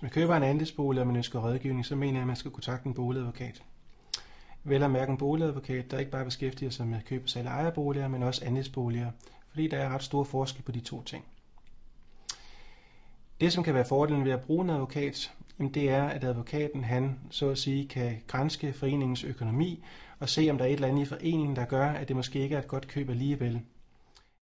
Hvis man køber en andelsbolig, og man ønsker rådgivning, så mener jeg, at man skal kontakte en boligadvokat. Vel at mærke en boligadvokat, der ikke bare beskæftiger sig med køb og salg af ejerboliger, men også andelsboliger, fordi der er ret stor forskel på de to ting. Det, som kan være fordelen ved at bruge en advokat, jamen det er, at advokaten han så at sige kan grænske foreningens økonomi og se, om der er et eller andet i foreningen, der gør, at det måske ikke er et godt køb alligevel.